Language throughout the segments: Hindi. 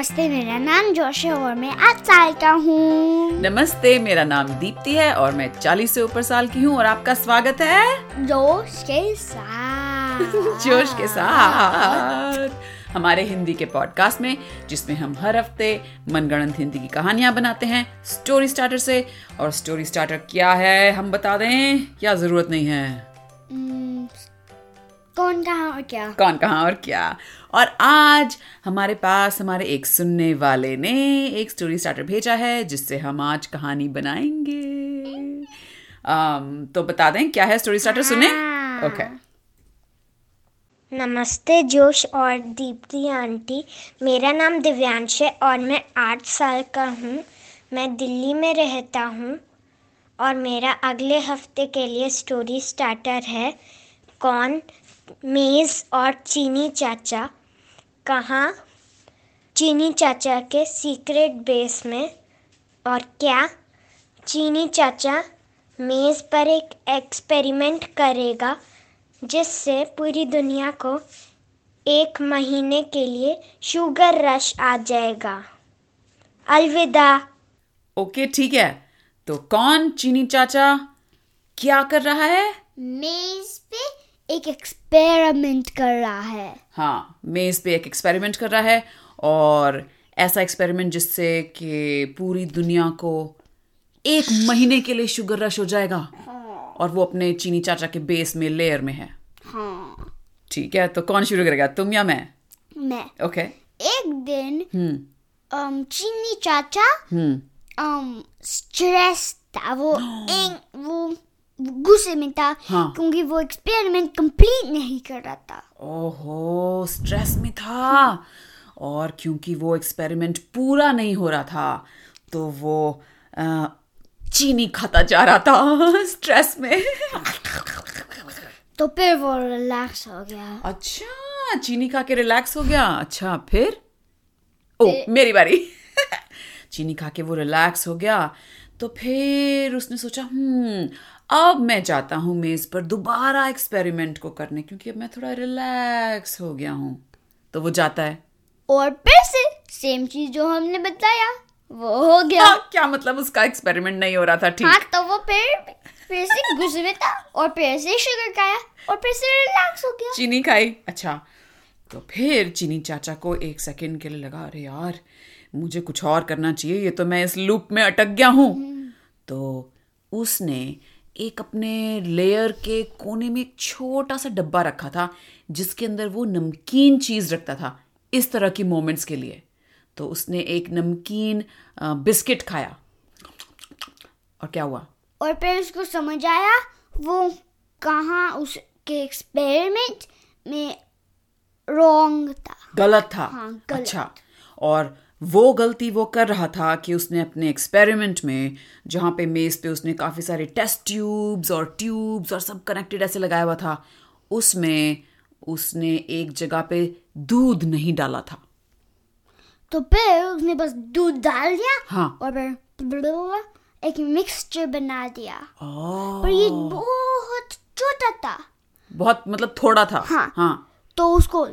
नमस्ते मेरा नाम जोश है और मैं आठ साल का हूँ। नमस्ते मेरा नाम दीप्ति है और मैं 40 से ऊपर साल की हूँ और आपका स्वागत है। जोश के साथ। जोश के साथ। हमारे हिंदी के पॉडकास्ट में जिसमें हम हर हफ़्ते मनगणन हिंदी की कहानियाँ बनाते हैं स्टोरी स्टार्टर से। और स्टोरी स्टार्टर क्या है हम बता दें? क्या ज़रूरत नहीं है? कौन कहा और क्या? कौन कहा और क्या? और आज हमारे पास हमारे एक सुनने वाले ने एक स्टोरी स्टार्टर भेजा है जिससे हम आज कहानी बनाएँगे। um, तो बता दें क्या है स्टोरी स्टार्टर सुने। ओके नमस्ते जोश और दीप्ति आंटी। मेरा नाम दिव्यांश है और मैं आठ साल का हूँ। मैं दिल्ली में रहता हूँ और मेरा अगले हफ़्ते के लिए स्टोरी स्टार्टर है कौन? मेज़ और चीनी चाचा। कहाँ चीनी चाचा के सीक्रेट बेस में। और क्या? चीनी चाचा मेज़ पर एक एक्सपेरिमेंट करेगा जिससे पूरी दुनिया को एक महीने के लिए शुगर रश आ जाएगा। अलविदा। ओके ठीक है। तो कौन चीनी चाचा? क्या कर रहा है? मेज पे एक एक्सपेरिमेंट कर रहा है। हाँ मेज पे एक एक्सपेरिमेंट कर रहा है और ऐसा एक्सपेरिमेंट जिससे कि पूरी दुनिया को एक महीने के लिए शुगर रश हो जाएगा और वो अपने चीनी चाचा के बेस में लेयर में है। हाँ। ठीक है तो कौन शुरू करेगा तुम या मैं? मैं। Okay okay. एक दिन हम्म। um, चीनी चाचा हम्म। um, स्ट्रेस था वो एक वो गुस्से में था हाँ। क्योंकि वो एक्सपेरिमेंट कंप्लीट नहीं कर रहा था। ओहो स्ट्रेस में था। और क्योंकि वो एक्सपेरिमेंट पूरा नहीं हो रहा था तो वो अ, चीनी खाता जा रहा था स्ट्रेस में। तो फिर वो रिलैक्स हो गया। अच्छा चीनी खा के रिलैक्स हो गया। अच्छा फिर? ओ मेरी बारी। चीनी खा के वो रिलैक्स हो गया तो फिर उसने सोचा हम्म अब मैं जाता हूँ मेज पर दोबारा एक्सपेरिमेंट को करने क्योंकि अब मैं थोड़ा रिलैक्स हो गया हूँ। तो वो जाता है। और फिर से सेम चीज़ जो हमने बताया वो हो गया। हाँ, क्या मतलब उसका एक्सपेरिमेंट नहीं हो रहा था? ठीक। हाँ तो वो फिर फिर से गुस्से में था और फिर से शुगर खाया और फिर से रिलैक्स हो गया। चीनी खाई। अच्छा तो फिर चीनी चाचा को एक सेकंड के लिए लगा अरे यार मुझे कुछ और करना चाहिए ये तो मैं इस लूप में अटक गया हूँ। तो उसने एक अपने लेयर के कोने में एक छोटा सा डब्बा रखा था जिसके अंदर वो नमकीन चीज़ रखता था इस तरह की मोमेंट्स के लिए। तो उसने एक नमकीन बिस्किट खाया। और क्या हुआ? और फिर उसको समझ आया वो कहाँ उसके एक्सपेरिमेंट में रॉन्ग था। गलत था। हाँ, गलत। अच्छा। और वो गलती वो कर रहा था कि उसने अपने एक्सपेरिमेंट में जहाँ पे मेज पे उसने काफ़ी सारे टेस्ट ट्यूब्स और ट्यूब्स और सब कनेक्टेड ऐसे लगाया हुआ था उसमें उसने एक जगह पे दूध नहीं डाला था। तो फिर उसने बस दूध डाल दिया हाँ। और फिर एक मिक्सचर बना दिया। पर ये बहुत छोटा था। बहुत मतलब थोड़ा था। हाँ। हाँ। तो उसको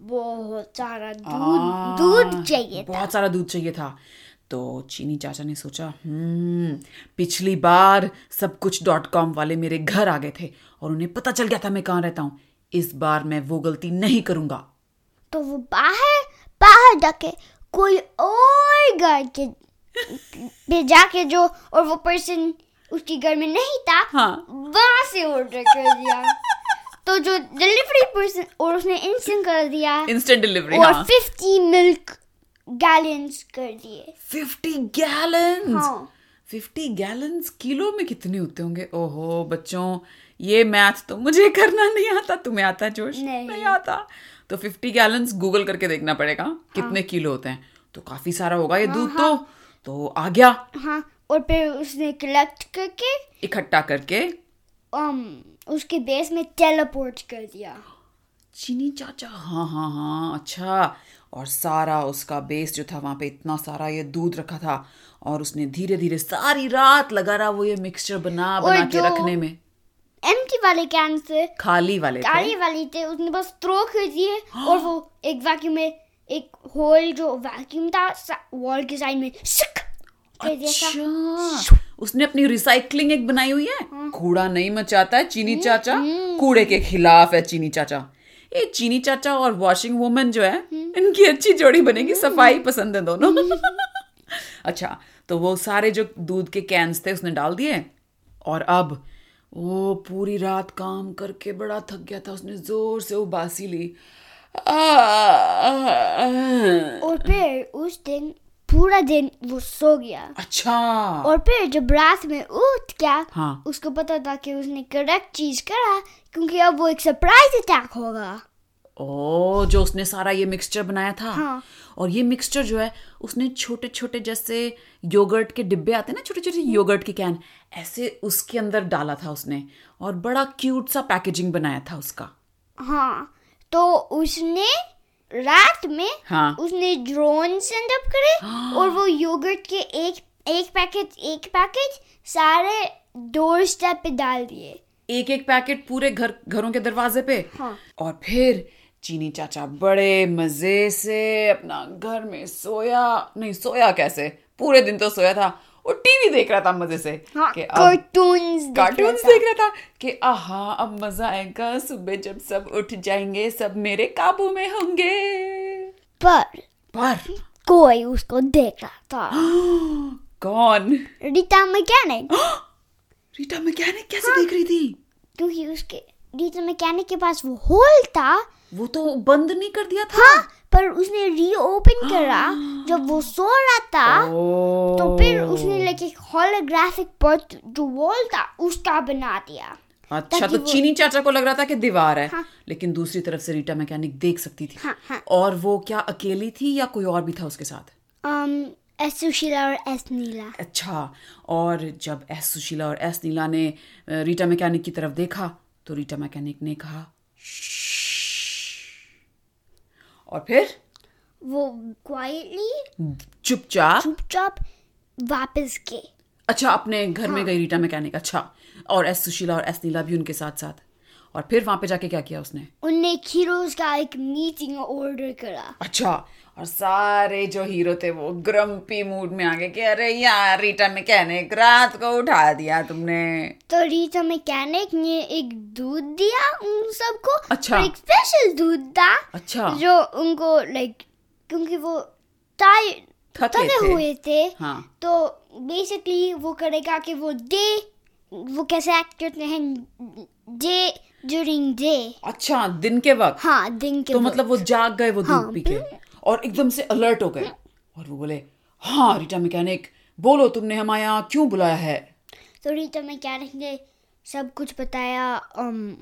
बहुत सारा दूध दूध चाहिए था। बहुत सारा दूध चाहिए था। तो चीनी चाचा ने सोचा हम्म पिछली बार सब कुछ डॉट कॉम वाले मेरे घर आ गए थे और उन्हें पता चल गया था मैं कहाँ रहता हूँ। इस बार मैं वो गलती नहीं करूँगा। तो वो बाहर बाहर जाके कोई और घर के पे जाके जो और वो पर्सन उसके घर में नहीं था हाँ। वहाँ से ऑर्डर कर दिया। तो जो डिलीवरी पर्सन और उसने इंस्टेंट कर दिया इंस्टेंट डिलीवरी और हाँ। मिल्क गैलन्स कर दिए। फिफ्टी गैलन्स हाँ। फिफ्टी गैलन्स किलो में कितने होते होंगे? ओहो बच्चों ये मैथ तो मुझे करना नहीं आता तुम्हें आता जोश? नहीं। नहीं आता। तो फिफ्टी गैलन्स गूगल करके देखना पड़ेगा हाँ. कितने किलो होते हैं। तो काफ़ी सारा होगा ये हाँ, दूध हाँ. तो। तो आ गया। हाँ और फिर उसने कलेक्ट करके इकट्ठा करके um, उसके बेस में टेलीपोर्ट कर दिया। चीनी चाचा हाँ हाँ हाँ अच्छा। और सारा उसका बेस जो था वहाँ पे इतना सारा ये दूध रखा था और उसने धीरे धीरे सारी रात लगा रहा वो ये मिक्सचर बना बना के रखने में। एम्प्टी वाले कैन से खाली वाले काली वाली थे उसने बस थ्रो कर दिए और वो एक वैक्यूम में एक होल जो वैक्यूम था वॉल के साइड में सिक के जैसा अच्छा। उसने अपनी रिसाइकलिंग एक बनाई हुई है? कूड़ा नहीं मचाता है चीनी चाचा? कूड़े के खिलाफ है चीनी चाचा। ये चीनी चाचा और वॉशिंग वुमन जो है इनकी अच्छी जोड़ी बनेगी सफ़ाई पसंद है दोनों। अच्छा तो वो सारे जो दूध के कैंस थे उसने डाल दिए? और अब वो पूरी रात काम करके बड़ा थक गया था उसने ज़ोर से उबासी ली। और फिर उस दिन पूरा दिन वो सो गया। अच्छा। और फिर जब रात में उठ गया हाँ। उसको पता था कि उसने करेक्ट चीज़ करा क्योंकि अब वो एक सरप्राइज़ अटैक होगा। ओ जो उसने सारा ये मिक्सचर बनाया था। हाँ। और ये मिक्सचर जो है उसने छोटे छोटे जैसे योगर्ट के डिब्बे आते हैं ना छोटे छोटे योगर्ट के कैन ऐसे उसके अंदर डाला था उसने। और बड़ा क्यूट सा पैकेजिंग बनाया था उसका। हाँ तो उसने रात में हाँ। उसने ड्रोन सेंड अप करे और वो योगर्ट के एक एक पैकेट एक पैकेट सारे डोर स्टेप पे डाल दिए एक एक पैकेट पूरे घर घरों के दरवाजे पे हाँ। और फिर चीनी चाचा बड़े मज़े से अपना घर में सोया नहीं सोया कैसे पूरे दिन तो सोया था वो टीवी देख रहा था मज़े से हाँ कि अब कार्टून्स कार्टून देख रहा था कि आहा अब मज़ा आएगा सुबह जब सब उठ जाएँगे सब मेरे काबू में होंगे। पर पर? कोई उसको देख रहा था। कौन? रीता मैकेनिक। रीटा मैकेनिक कैसे हाँ, देख रही थी? क्योंकि उसके रीता मैकेनिक के पास वो होल था। वो तो बंद नहीं कर दिया था? हाँ पर उसने रीओपन करा जब वो सो रहा था तो फिर उसने लाइक एक होलोग्राफिक पर्ट जो वॉल था उसका बना दिया अच्छा तो चीनी चाचा को लग रहा था कि दीवार है हाँ। लेकिन दूसरी तरफ़ से रीटा मैकेनिक देख सकती थी हाँ, हाँ। और वो क्या अकेली थी या कोई और भी था उसके साथ um एस सुशीला और एस नीला अच्छा और जब एस सुशीला और एस नीला ने रीटा मैकेनिक की तरफ़ देखा तो रीटा मैकेनिक ने कहा। और फिर? वो क्वाइटली चुपचाप? चुपचाप वापस गए। अच्छा अपने घर हाँ. में गई रीटा मैकेनिक अच्छा। और एस सुशीला और एस नीला भी उनके साथ साथ और फिर वहाँ पे जाके क्या किया उसने? उनने हीरोज का एक मीटिंग ऑर्डर करा। अच्छा और सारे जो हीरो थे वो ग्रम्पी मूड में आ गए कि अरे यार रीटा मैकेनिक रात को उठा दिया तुमने? तो रीटा मैकेनिक ने एक दूध दिया उन सबको? अच्छा। एक स्पेशल दूध था अच्छा। जो उनको लाइक क्योंकि वो टाइ थके थके हुए थे। हाँ। तो बेसिकली वो करेगा कि वो डे वो कैसे एक्ट करते हैं? डे ड्यूरिंग डे अच्छा दिन के वक्त? हाँ दिन के तो वक्त। मतलब वो जाग गए वो दूध हाँ, पी के? और एकदम से अलर्ट हो गए? और वो बोले हाँ रीटा मैकेनिक बोलो तुमने हमारे यहाँ क्यों बुलाया है? तो रीटा मैकेनिक ने सब कुछ बताया um,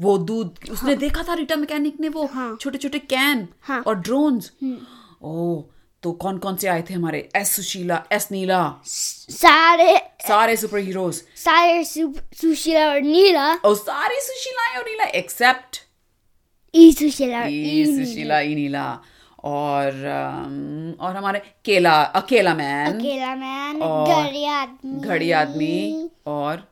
वो दूध उसने हाँ, देखा था रीटा मैकेनिक ने वो? हाँ। छोटे छोटे कैन हाँ। और ड्रोन्स ओ तो कौन कौन से आए थे हमारे? S Sushila S Neela. सारे सारे सुपर हीरोज। सारे सुशीला और नीला। और सारी सुशीलाएँ और Neela except. E Sushila E. Sushila E Neela. और और हमारे केला अकेला मैन। अकेला मैन घड़ी आदमी। घड़ी आदमी। और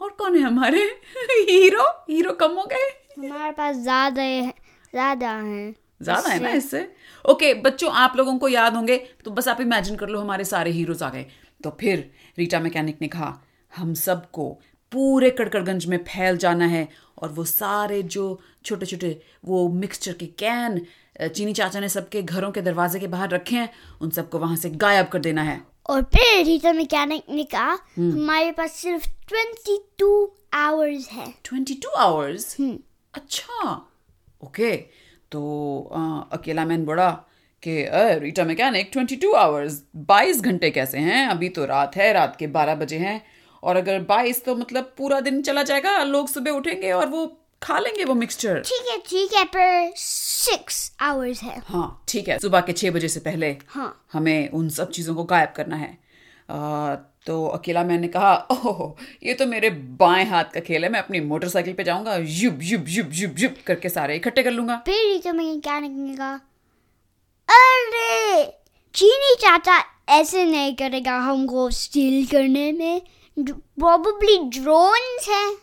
और कौन है हमारे? हीरो? हीरो कम हो गए। हमारे पास ज़्यादा है ज़्यादा हैं। ज़्यादा है ना इससे? ओके बच्चों आप लोगों को याद होंगे तो बस आप इमेजिन कर लो हमारे सारे हीरोज आ गए। तो फिर रीटा मैकेनिक ने कहा हम सबको पूरे कड़कड़गंज में फैल जाना है और वो सारे जो छोटे छोटे वो मिक्सचर के कैन चीनी चाचा ने सबके घरों के दरवाजे के बाहर रखे हैं उन सबको वहाँ से गायब कर देना है। और फिर रीटा मैकेनिक ने कहा हमारे पास सिर्फ़ 22 आवर्स है। 22 आवर्स अच्छा। ओके तो अ, अकेला मैन बड़ा कि रीटा मैकेनिक 22 आवर्स 22 घंटे कैसे हैं? अभी तो रात है रात के 12 बजे हैं। और अगर 22 तो मतलब पूरा दिन चला जाएगा लोग सुबह उठेंगे और वो खा लेंगे वो मिक्सचर ठीक है ठीक है पर सिक्स आवर्स है। हाँ ठीक है सुबह के छह बजे से पहले हाँ। हमें उन सब चीज़ों को गायब करना है। आ, तो अकेला मैंने कहा ओह ये तो मेरे बाएँ हाथ का खेल है मैं अपनी मोटरसाइकिल पे जाऊँगा युब युब युब युब युब करके सारे इकट्ठे कर लूँगा। फिर रीटा मैकेनिक ने कहा अरे चीनी चाचा ऐसे नहीं करेगा हमको स्टील करने में। प्रोबेबली ड्रोन्स है।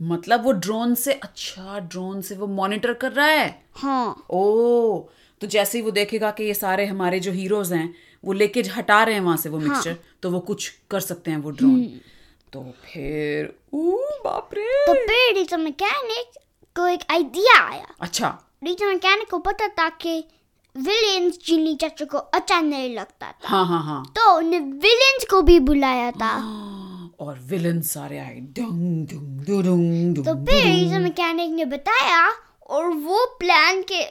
मतलब वो ड्रोन से अच्छा ड्रोन से वो मॉनिटर कर रहा है? हाँ। ओ तो जैसे ही वो देखेगा कि ये सारे हमारे जो हीरोज हैं वो लेके हटा रहे हैं वहाँ से वो हाँ। मिक्सचर तो वो कुछ कर सकते हैं वो ड्रोन तो फिर बाप रे! तो फिर रीटा मैकेनिक को एक आइडिया आया। अच्छा। रीटा मैकेनिक को पता था कि विलेंस जिनी चाचा को अच्छा नहीं लगता था। हाँ हाँ हाँ। तो उन्हें विलेंस को भी बुलाया था। और विलन सारे आए डंग डुंग डुडुंग तो फिर मैकेनिक ने बताया और वो प्लान के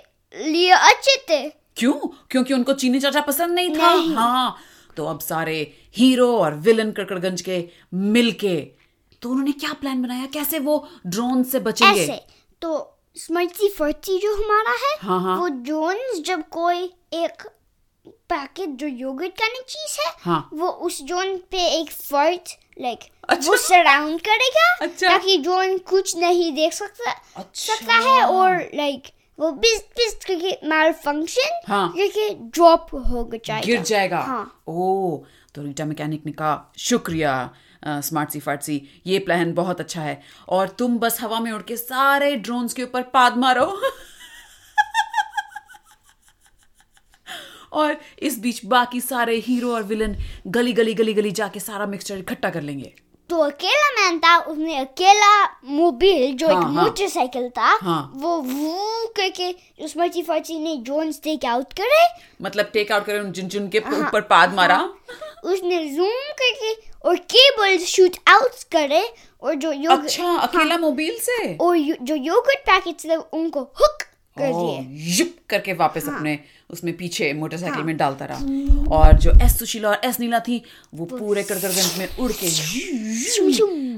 लिए अच्छे थे। क्यों क्योंकि उनको चीनी चाचा पसंद नहीं था नहीं। हाँ तो अब सारे हीरो और विलन कड़कड़गंज के मिलके तो उन्होंने क्या प्लान बनाया कैसे वो ड्रोन से बचेंगे ऐसे तो स्मर्टी फर्टी जो हमारा है हाँ, हाँ। वो जोन्स जब कोई एक पैकेट जो योगर्ट का नहीं चीज़ है हाँ। वो उस जोन पे एक फर्ट लाइक अच्छा। वो सराउंड करेगा अच्छा। ताकि जोन कुछ नहीं देख सकता अच्छा। सकता है और लाइक वो बिस बिस करके फ़ंक्शन हाँ। करके ड्रॉप हो जाएगा। गिर जाएगा। हाँ। ओ तो रीटा मैकेनिक ने कहा शुक्रिया स्मार्ट सी फाट सी ये प्लान बहुत अच्छा है। और तुम बस हवा में उड़ के सारे ड्रोन्स के ऊपर पाद मारो। और इस बीच बाकी सारे हीरो और विलन गली गली गली गली जाके सारा मिक्सचर इकट्ठा कर लेंगे। तो अकेला मैन था उसने अकेला मोबिल जो हाँ, एक हाँ। मोटरसाइकिल था हाँ। वो वो करके उस मर्ची फर्ची ने जोन्स टेक आउट करे मतलब टेक आउट करे जिन जिन के ऊपर हाँ, पाद मारा उसने जूम करके और केबल शूट आउट करे और जो योग अच्छा अकेला मोबाइल से और जो योगर्ट पैकेट्स थे उनको हुक कर दिए करके वापस हाँ। अपने उसमें पीछे मोटरसाइकिल हाँ। में डालता रहा। और जो एस सुशीला और एस नीला थी वो पूरे कड़कड़गंज में उड़ के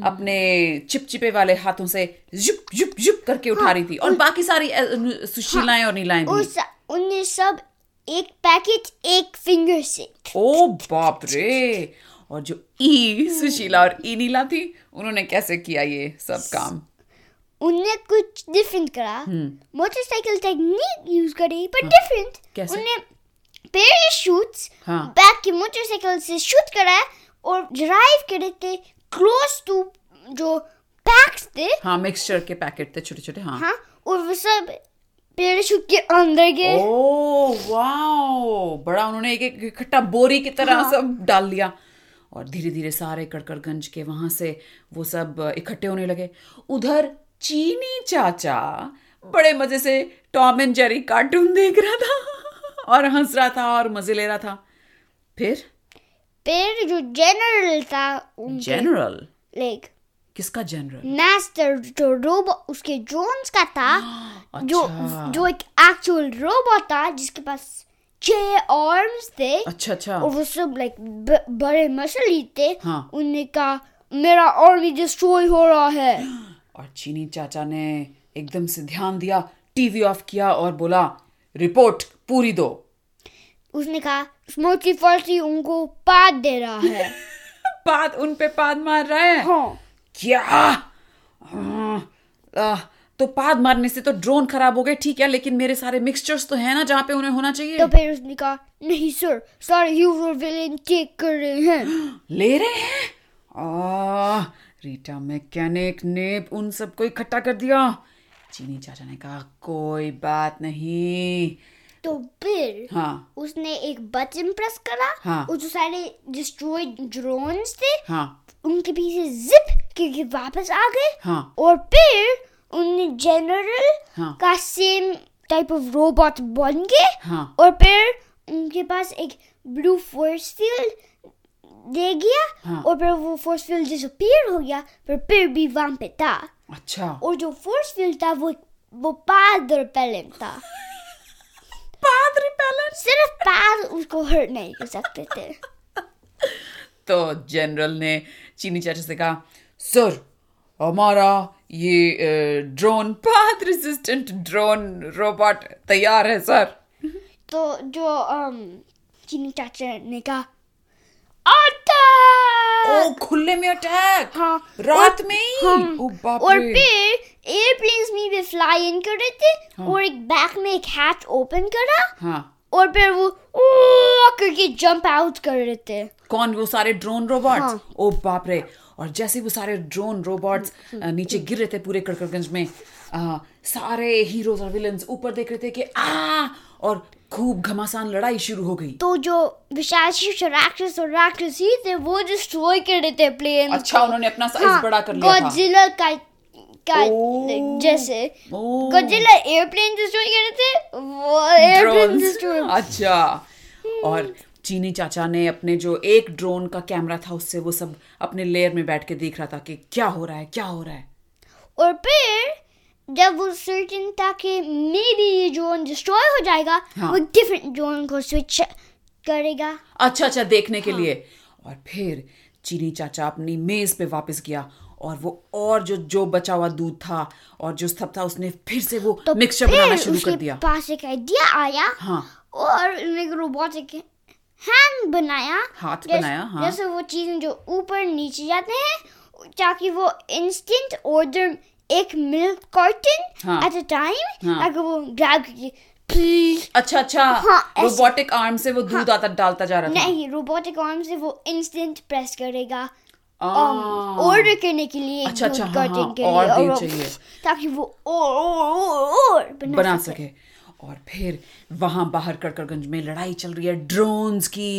अपने चिपचिपे वाले हाथों से जुप जुप जुप करके उठा रही थी। और बाकी सारी सुशीलाएँ और नीलाएँ भी। उनने सब एक पैकेट एक फिंगर से। ओ बाप रे! और जो ई सुशीला और ई नीला थी उन्होंने कैसे किया ये सब काम? उनने कुछ डिफरेंट करा। मोटरसाइकिल टेक्निक यूज़ करी पर डिफरेंट हम्म। कैसे? उन्हें पैराशूट्स हाँ। बैक की मोटरसाइकिल से शूट करा और ड्राइव करे थे क्लोज टू जो पैक्स थे। हाँ मिक्सचर के पैकेट थे छोटे छोटे हाँ। हाँ और वो सब पैराशूट के अंदर गए। Oh wow! बड़ा उन्होंने एक एक इकट्ठा बोरी की तरह हाँ। सब डाल दिया और धीरे धीरे सारे कड़कड़गंज के वहाँ से वो सब इकट्ठे होने लगे। उधर चीनी चाचा बड़े मज़े से टॉम एंड जेरी कार्टून देख रहा था और हंस रहा था और मज़े ले रहा था। फिर? फिर जो जनरल था जनरल लाइक किसका जनरल मास्टर जो रोबोट उसके ड्रोन्स का था जो अच्छा। जो जो एक एक्चुअल रोबोट था जिसके पास छह आर्म्स थे। अच्छा अच्छा। और वो सब लाइक बड़े मसली थे। हाँ। उन्होंने कहा मेरा आर्मी डिस्ट्रॉय हो रहा है। और चीनी चाचा ने एकदम से ध्यान दिया टीवी ऑफ़ किया और बोला रिपोर्ट पूरी दो। उसने कहा स्मोकी फर्सी उनको पाद दे रहा है। पाद उन पे पाद मार रहा है? हाँ। क्या? हाँ, आह, तो पाद मारने से तो ड्रोन खराब हो गए ठीक है लेकिन मेरे सारे मिक्सचर्स तो है ना जहाँ पे उन्हें होना चाहिए। तो फिर उसने कहा नहीं सर सारे हीरो विलेन चेक कर रहे हैं। ले रहे हैं? आह, रीटा मैकेनिक ने उन सबको इकट्ठा कर दिया। चीनी चाचा ने कहा कोई बात नहीं। तो फिर हाँ। उसने एक बटन प्रेस करा। हाँ। और जो सारे डिस्ट्रॉयड ड्रोन्स थे। हाँ। उनके पीछे जिप करके वापस आ गए। हाँ। और फिर उनने जनरल हाँ। का सेम टाइप ऑफ़ रोबोट बन गए। हाँ। और फिर उनके पास एक ब्लू फोर्स फ़ील्ड दे गया हाँ। और फिर वो फोर्स फ़ील्ड डिसअपीयर हो गया पर फिर भी वहाँ पे था। अच्छा। और जो फोर्स फ़ील्ड था वो वो पाद रिपेलेंट था। पाद रिपेलेंट सिर्फ़ पाद उसको हर्ट नहीं कर सकते थे। तो जनरल ने चीनी चाचा से कहा सर हमारा ये drone path resistant drone robot तैयार है सर तो जो um, चीनी चाचा ने कहा आता ओ खुले में अटैक हाँ। रात और- में ही? हाँ, ओ बाप और फिर एयरप्लेन्स में भी फ्लाई इन कर रहे थे हाँ, और एक बैक में एक हैच ओपन करा हाँ। और फिर वो करके जंप आउट कर रहे थे। कौन? वो सारे ड्रोन रोबोट्स हाँ। ओ बाप रे। और जैसे वो सारे ड्रोन रोबोट्स नीचे गिर रहे थे पूरे कड़कड़गंज में आ, सारे हीरोज और विलन्स ऊपर देख रहे थे कि आ और खूब घमासान लड़ाई शुरू हो गई। तो जो विशाल राक्षस और राक्षसी थे वो डिस्ट्रॉय कर रहे थे प्लेन अच्छा उन्होंने अपना साइज़ हाँ, बड़ा कर लिया गॉडजिला का का जैसे। गॉडजिला एयरप्लेन डिस्ट्रॉय कर रहे थे वो एयरप्लेन डिस्ट्रॉय अच्छा। और चीनी चाचा ने अपने जो एक ड्रोन का कैमरा था उससे वो सब अपने लेयर में बैठ के देख रहा था कि क्या हो रहा है क्या हो रहा है। और फिर जब वो सर्टेन था कि मे बी ये ड्रोन डिस्ट्रॉय हो जाएगा हाँ। वो डिफरेंट ड्रोन को स्विच करेगा। अच्छा अच्छा देखने के लिए। और फिर चीनी चाचा अपनी मेज पे वापस गया और वो और जो जो बचा हुआ दूध था और जो सब था उसने फिर से वो तो मिक्सचर बनाना शुरू कर दिया। पास एक आइडिया आया हाँ। और एक रोबोटिक हैंड बनाया। हाथ जैसे- बनाया, हाँ। जैसे वो चीज़ें जो ऊपर नीचे जाते हैं ताकि वो इंस्टेंट ऑर्डर एक मिल्क कार्टन हाँ। एट अ टाइम अगर वो ग्रैब प्लीज़ अच्छा अच्छा। हाँ, रोबोटिक आर्म से वो दूध आता डालता जा रहा था। नहीं रोबोटिक आर्म से वो इंस्टेंट प्रेस करेगा। ऑर्डर करने के लिए अच्छा, अच्छा, हाँ, हाँ, और, चाहिए। ताकि वो और और और बना, बना सके। सके। और फिर वहाँ बाहर कड़कड़गंज में लड़ाई चल रही है ड्रोन्स की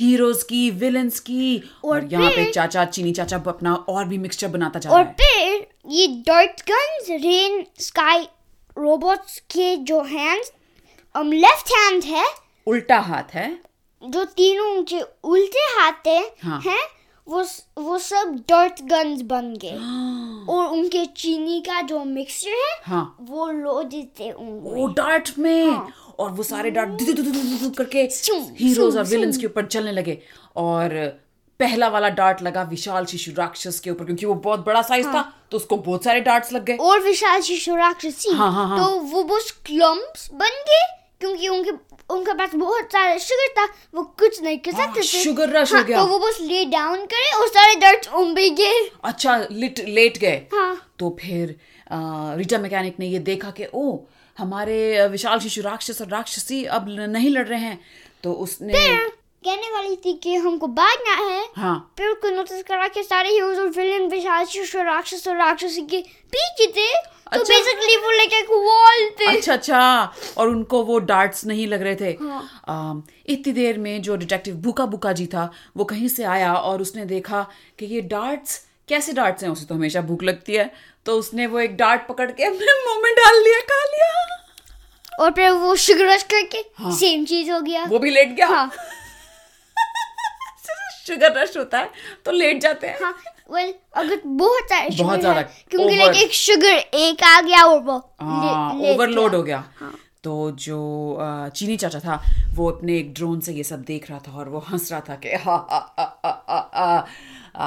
हीरोज की विलन्स की और, और यहाँ पे चाचा चीनी चाचा अपना और भी मिक्सचर बनाता जा और रहा है फिर ये dirt guns rain sky robots के जो हैंड्स um, लेफ़्ट हैंड है उल्टा हाथ है जो तीनों के उल्टे हाथ थे हाँ। हैं वो वो सब डर्ट गन्स बन गए। और उनके चीनी का जो मिक्सचर है हाँ। वो थे उनमें ओ डार्ट में। हाँ। और वो सारे डार्ट करके हीरोज और विलन्स के ऊपर चलने लगे। और पहला वाला डार्ट लगा विशाल शिशु राक्षस के ऊपर क्योंकि वो बहुत बड़ा साइज़ हाँ। था तो उसको बहुत सारे डार्ट्स लग गए। और विशाल शिशु राक्षसी हाँ, हाँ, हाँ। तो वो बस क्लम्प्स बन गए क्योंकि उनके उनके पास बहुत सारा शुगर था वो कुछ नहीं कर सकते थे। शुगर रश हो हाँ, गया। तो वो बस ले डाउन करे और सारे दर्द उम भी गए। अच्छा लिट लेट गए। हाँ। तो फिर रिटा रीटा मैकेनिक ने ये देखा कि ओ हमारे विशाल शिशु राक्षस और राक्षसी अब नहीं लड़ रहे हैं। तो उसने कहने वाली थी कि हमको भागना है। हाँ। फिर उसको नोटिस करा कि सारे हीरोज और विलेन विशाल शिशु राक्षस और राक्षसी के पीछे थे। तो अच्छा। बेसिकली वो लाइक एक वॉल थे। अच्छा अच्छा। और उनको वो डार्ट्स नहीं लग रहे थे। हाँ। अम, इतनी देर में जो डिटेक्टिव जी था वो कहीं से आया और उसने देखा कि ये डार्ट्स कैसे डार्ट्स हैं? उसे तो हमेशा भूख लगती है। तो उसने वो एक डार्ट पकड़ के अपने मुँह में डाल लिया खा लिया। और फिर वो शुगर रश करके हाँ। सेम चीज़ हो गया। वो भी लेट गया। हाँ। शुगर रश होता है तो लेट जाते हैं। हाँ वेल अगर बहुत सारे बहुत ज़्यादा, क्योंकि. लाइक एक शुगर एक आ गया और वो हाँ ओवरलोड गया। हो गया। तो जो चीनी चाचा था वो अपने एक ड्रोन से ये सब देख रहा था और वो हंस रहा था कि हा, हा, हा, हा, हा, हा,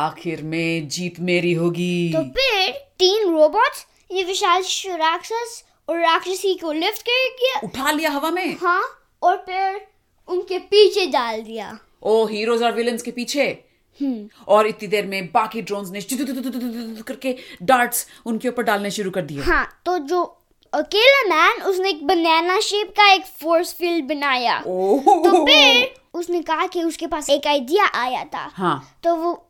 आखिर में जीत मेरी होगी। तो फिर तीन रोबोट्स ये विशाल राक्षस और राक्षसी को लिफ्ट कर गया उठा लिया हवा में। हाँ और फिर उनके पीछे डाल दिया। ओ हीरोज और विलन्स के पीछे। और इतनी देर में बाकी ड्रोन्स ने करके डार्ट्स उनके ऊपर डालने शुरू कर दिए। हाँ तो जो अकेला मैन उसने एक बनाना शेप का एक फोर्स फ़ील्ड बनाया। तो फिर उसने कहा कि उसके पास एक आइडिया आया था। हाँ। तो वो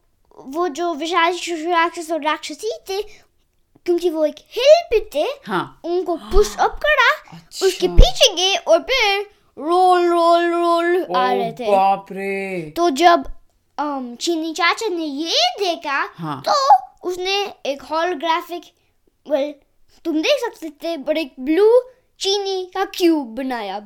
वो जो विशाल राक्षस और राक्षसी थे क्योंकि वो एक हिल पे थे हाँ। उनको पुश अप करा अच्छा। उसके पीछे गए और फिर रोल रोल रोल आ रहे थे। बाप रे तो जब चीनी चाचा ने ये देखा हाँ। तो उसने एक हॉलोग्राफिक वेल तुम देख सकते थे पर एक ब्लू चीनी का क्यूब बनाया।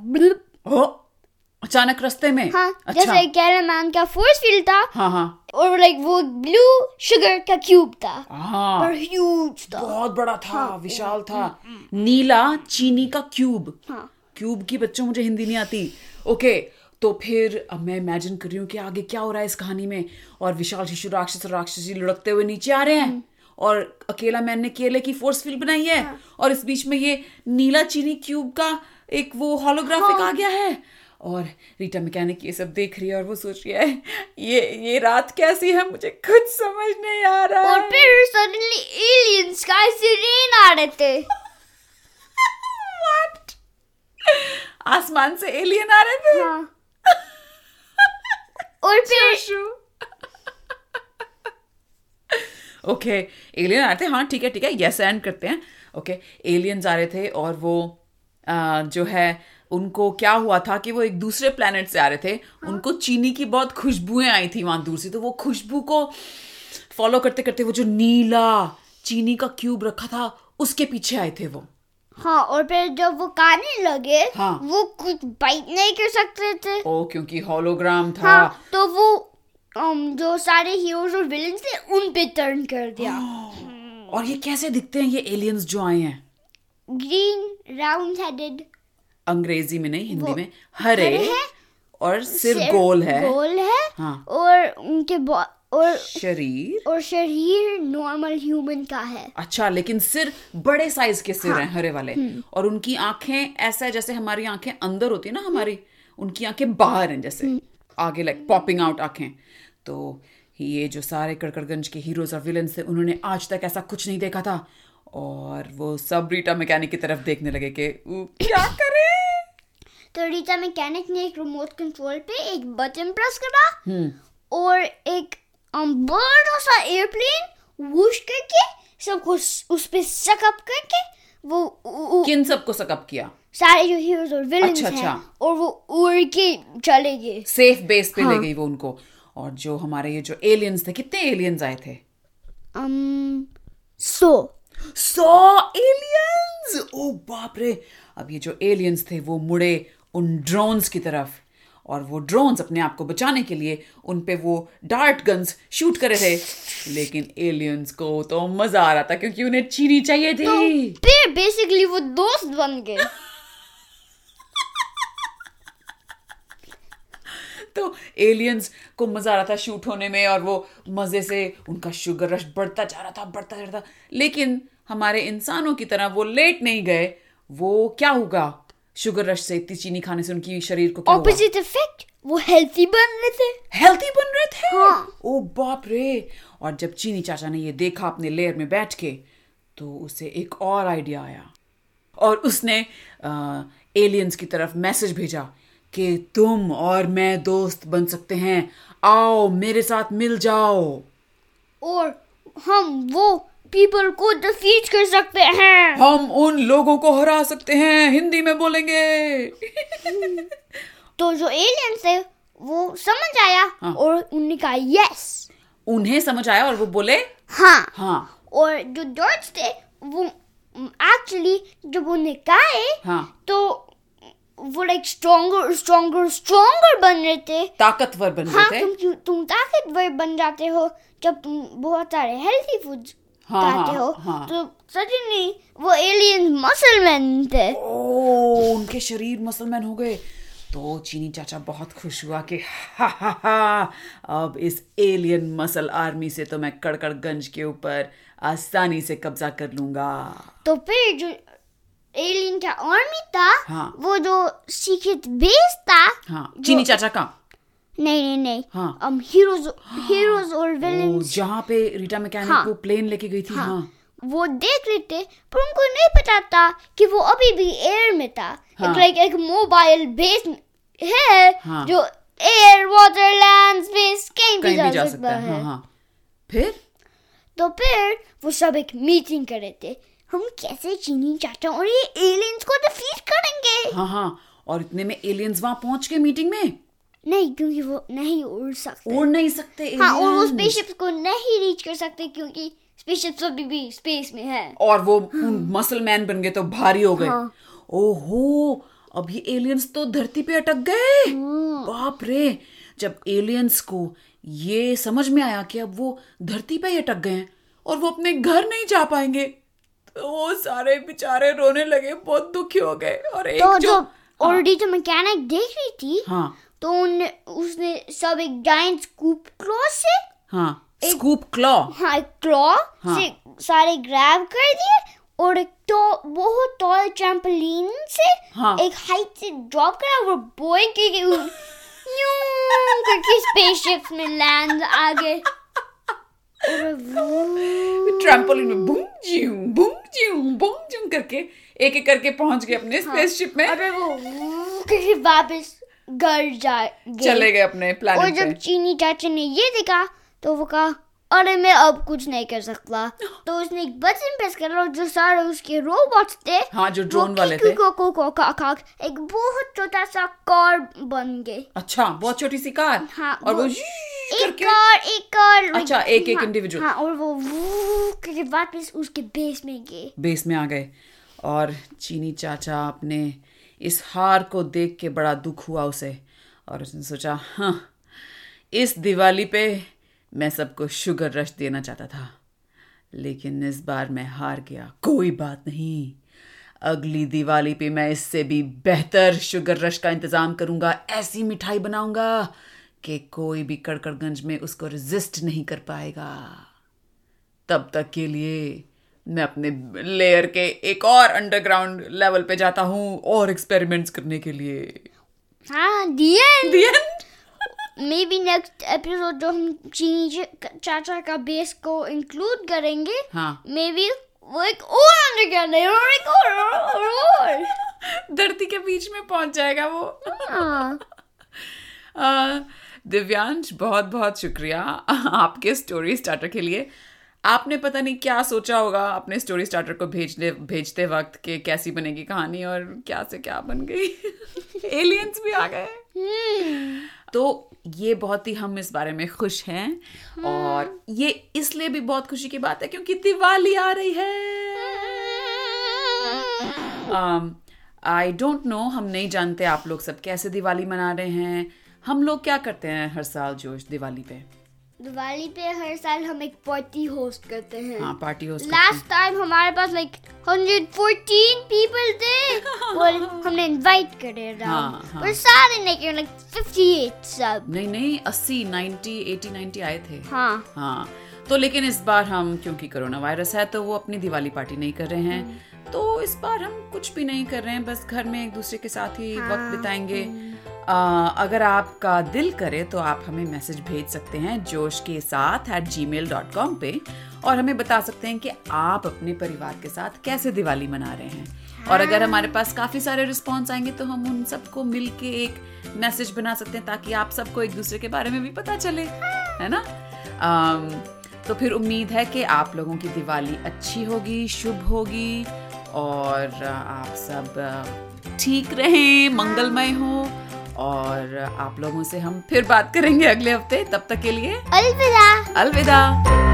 अचानक रास्ते में? हाँ अच्छा। जैसे कैरामैन का फोर्स फ़ील्ड था हाँ हाँ। और लाइक वो ब्लू शुगर का क्यूब था। हाँ। पर ह्यूज था। बहुत बड़ा था हाँ, विशाल था। नीला चीनी का क्यूब हाँ। क्यूब की बच्चों मुझे हिंदी नहीं आती। ओके तो फिर अब मैं इमेजिन कर रही हूँ कि आगे क्या हो रहा है इस कहानी में। और विशाल शिशु राक्षस और राक्षसी लुढ़कते हुए नीचे आ रहे हैं। और अकेला मैन ने केले की फोर्स फ़ील्ड बनाई है। और इस बीच में ये नीला चीनी क्यूब का एक वो होलोग्राफिक आ गया है। और रीटा मैकेनिक ये सब देख रही है और वो सोच रही है ये ये रात कैसी है? मुझे कुछ समझ नहीं आ रहा और है। फिर सडनली एलियंस का सिरेन आ रहे थे। What? आसमान से एलियन आ रहे थे। हाँ। और फिर ओके एलियन आ रहे थे। हाँ ठीक है ठीक है। यस एंड करते हैं। ओके एलियंस आ रहे थे और वो आ, जो है उनको क्या हुआ था कि वो एक दूसरे प्लेनेट से आ रहे थे। उनको चीनी की बहुत खुशबुएँ आई थी वहाँ दूर से। तो वो खुशबू को फॉलो करते करते वो जो नीला चीनी का क्यूब रखा था उसके पीछे आए थे वो। हाँ और फिर जब वो खाने लगे हाँ। वो कुछ बाइट नहीं कर सकते थे। ओ क्योंकि होलोग्राम था। हाँ तो वो um, जो सारे हीरोज और विलेंस थे उन पे टर्न कर दिया। और ये कैसे दिखते हैं ये एलियंस जो आए हैं? ग्रीन राउंड हेडेड अंग्रेज़ी में नहीं हिंदी में। हरे हरे और सिर गोल है। गोल है हाँ। और उनके बॉ- और शरीर? और शरीर नॉर्मल ह्यूमन का है। अच्छा लेकिन सिर बड़े साइज़ के सिर हाँ, हैं हरे वाले। और उनकी आँखें ऐसा है जैसे हमारी आँखें अंदर होती है ना हमारी उनकी आँखें बाहर हैं जैसे। आगे लाइक पॉपिंग आउट आँखें। तो ये जो सारे कड़कड़गंज के हीरोज और विलन्स थे उन्होंने आज तक ऐसा कुछ नहीं देखा था। और वो सब रीटा मैकेनिक की तरफ़ देखने लगे कि क्या करें? तो रीटा मैकेनिक ने एक रिमोट कंट्रोल पे एक बटन प्रेस करा हम्म। और एक um, बड़ा सा एयरप्लेन वुश करके सबको उस पे सकअप करके वो उ- उ- किन सबको सकअप किया? सारे जो हीरोज और विलेंस अच्छा, हैं अच्छा। और वो उड़ के चले गए। सेफ़ बेस पे हाँ. ले। गई वो उनको। और जो हमारे ये जो एलियंस थे कितने एलियंस आए थे? um, सो। सौ एलियंस ओ बाप रे। अब ये जो एलियंस थे वो मुड़े उन ड्रोन्स की तरफ़। और वो ड्रोन्स अपने आप को बचाने के लिए उन पे वो डार्ट गन्स शूट कर रहे थे। लेकिन एलियंस को तो मज़ा आ रहा था क्योंकि उन्हें चीनी चाहिए थी। तो बेसिकली वो दोस्त बन गए। तो एलियंस को मज़ा आ रहा था शूट होने में और वो मज़े से उनका शुगर रश बढ़ता जा रहा था बढ़ता जा रहा था। लेकिन हमारे इंसानों की तरह वो लेट नहीं गए। वो क्या होगा शुगर रश से इतनी चीनी खाने से उनकी शरीर को ऑपोजिट इफ़ेक्ट वो हेल्थी बन रहे थे। हेल्थी बन रहे थे? हाँ। ओ बाप रे। और जब चीनी चाचा ने ये देखा अपने लेयर में बैठ के तो उसे एक और आइडिया आया। और उसने एलियंस की तरफ़ मैसेज भेजा कि तुम और मैं दोस्त बन सकते हैं। आओ मेरे साथ मिल जाओ। और हम वो पीपल को डिफीट कर सकते हैं। हम उन लोगों को हरा सकते हैं हिंदी में बोलेंगे। तो जो एलियंस थे वो समझ आया हाँ। और उन्होंने कहा यस उन्हें समझ आया और वो बोले हाँ। हाँ। और जो डॉट्स थे वो एक्चुअली जब उन्हें कहा हाँ तो वो लाइक स्ट्रॉन्गर स्ट्रॉन्गर स्ट्रॉन्गर बन रहे थे। ताकतवर बन हाँ रहे थे। तुम तुम ताकतवर बन जाते हो जब तुम बहुत सारे हेल्थी फ़ूड हाँ, हाँ, हो हाँ। तो सडनली वो एलियन मसलमैन थे ओ उनके शरीर मुसलमान हो गए तो चीनी चाचा बहुत खुश हुआ कि हा हा हा अब इस एलियन मसल आर्मी से तो मैं कड़कड़गंज के ऊपर आसानी से कब्जा कर लूँगा तो फिर जो एलियन का आर्मी था हाँ। वो जो सीक्रेट बेस था हाँ चीनी चाचा का नहीं नहीं नहीं। हाँ। um, हीरोज हीरोज और ओ, विलेंस जहाँ पे रीटा मैकेनिक हाँ। को प्लेन लेके गई थी हाँ, वो देख रहे थे पर उनको नहीं पता था कि वो अभी भी एयर में था। हाँ। एक लाइक एक मोबाइल बेस है हाँ। जो एयर वाटर लैंड स्पेस कहीं भी जा, जा सकता है है। हाँ हाँ। फिर? तो फिर वो सब एक मीटिंग कर रहे थे। हम कैसे चीनी चाचा और ये एलियंस को डिफीट करेंगे? हाँ हाँ। और इतने में एलियंस वहाँ पहुँच गए मीटिंग में? नहीं क्योंकि वो नहीं उड़ सकते उड़ नहीं सकते हाँ और वो aliens। स्पेसशिप को नहीं रीच कर सकते क्योंकि स्पेसशिप अभी भी स्पेस में है और वो हाँ। मसल मैन बन गए तो भारी हो गए हाँ। ओहो अब ये एलियंस तो धरती पे अटक गए हाँ। बाप रे जब एलियंस को ये समझ में आया कि अब वो धरती पे ही अटक गए हैं और वो अपने घर नहीं जा पाएँगे तो वो सारे बेचारे रोने लगे बहुत दुखी हो गए और एक तो जो जो ऑलरेडी जो मैकेनिक देख रही थी हाँ तो उन उसने सब एक जायंट स्कूप क्लॉ से हाँ स्कूप क्लॉ हाँ एक क्लॉ हाँ। से सारे ग्रैब कर दिए और एक तो बहुत टॉल ट्रैम्पोलिन से हाँ। एक हाइट से ड्रॉप करा वो बॉय के के उन- न्यू करके स्पेसशिप में लैंड आ गए और ट्रैम्पोलिन में बूम ज्यू बूम ज्यू बूम ज्यू करके एक एक करके पहुँच गए अपने स्पेसशिप में और वो वो करके वापस घर जा गए चले गए अपने प्लान और जब चीनी चाचा ने ये देखा तो वो कहा अरे मैं अब कुछ नहीं कर सकता। तो उसने एक बटन प्रेस करा और जो सारे उसके रोबोट्स थे हाँ, जो drone वाले थे। को को को का का एक बहुत छोटा सा कार बन गए। अच्छा बहुत छोटी सी कार हाँ, और वो वो- एक कार एक कार अच्छा, एक- एक हाँ, individual। हाँ और वो वू करके वापस उसके बेस में गए। बेस में आ गए। और चीनी चाचा अपने इस हार को देख के बड़ा दुख हुआ उसे। और उसने सोचा हाँ इस दिवाली पे मैं सबको शुगर रश देना चाहता था, लेकिन इस बार मैं हार गया। कोई बात नहीं। अगली दिवाली पे मैं इससे भी बेहतर शुगर रश का इंतज़ाम करूँगा, ऐसी मिठाई बनाऊँगा कि कोई भी कड़कड़गंज में उसको रेजिस्ट नहीं कर पाएगा। तब तक के लिए मैं अपने लेयर के एक और अंडरग्राउंड लेवल पे जाता हूँ और एक्सपेरिमेंट्स करने के लिए। हाँ. मे बी नेक्स्ट एपिसोड जो हम चीनी चाचा का बेस को इंक्लूड करेंगे हाँ। मे बी वो एक और अंडरग्राउंड है और एक और, और, और। धरती के बीच में पहुँच जाएगा वो। हाँ। दिव्यांश बहुत बहुत शुक्रिया आपके स्टोरी स्टार्टर के लिए। आपने पता नहीं क्या सोचा होगा अपने स्टोरी स्टार्टर को भेजने भेजते वक्त कि कैसी बनेगी कहानी और क्या से क्या बन गई। एलियंस भी आ गए। तो ये बहुत ही हम इस बारे में खुश हैं और ये इसलिए भी बहुत खुशी की बात है क्योंकि दिवाली आ रही है। आई डोंट नो हम नहीं जानते आप लोग सब कैसे दिवाली मना रहे हैं। हम लोग क्या करते हैं हर साल जोश दिवाली पे? दिवाली पे हर साल हम एक पार्टी होस्ट करते हैं। हाँ पार्टी होस्ट लास्ट टाइम हमारे पास लाइक 114 पीपल थे। और हमने इनवाइट करे हाँ, हाँ। और सारे नहीं किए लाइक 58 सब नहीं नहीं अस्सी नाइन्टी एटी नाइन्टी आए थे। हाँ। हाँ तो लेकिन इस बार हम क्योंकि कोरोना वायरस है तो वो अपनी दिवाली पार्टी नहीं कर रहे हैं। तो इस बार हम कुछ भी नहीं कर रहे हैं बस घर में एक दूसरे के साथ ही हाँ, वक्त बिताएँगे। आ, अगर आपका दिल करे तो आप हमें मैसेज भेज सकते हैं जोश के साथ at ji mail dot com पे और हमें बता सकते हैं कि आप अपने परिवार के साथ कैसे दिवाली मना रहे हैं। और अगर हमारे पास काफ़ी सारे रिस्पॉन्स आएँगे तो हम उन सबको मिल के एक मैसेज बना सकते हैं ताकि आप सबको एक दूसरे के बारे में भी पता चले है ना? अम, तो फिर उम्मीद है कि आप लोगों की दिवाली अच्छी होगी शुभ होगी और आप सब ठीक रहें मंगलमय हो। और आप लोगों से हम फिर बात करेंगे अगले हफ़्ते। तब तक के लिए अलविदा। अलविदा।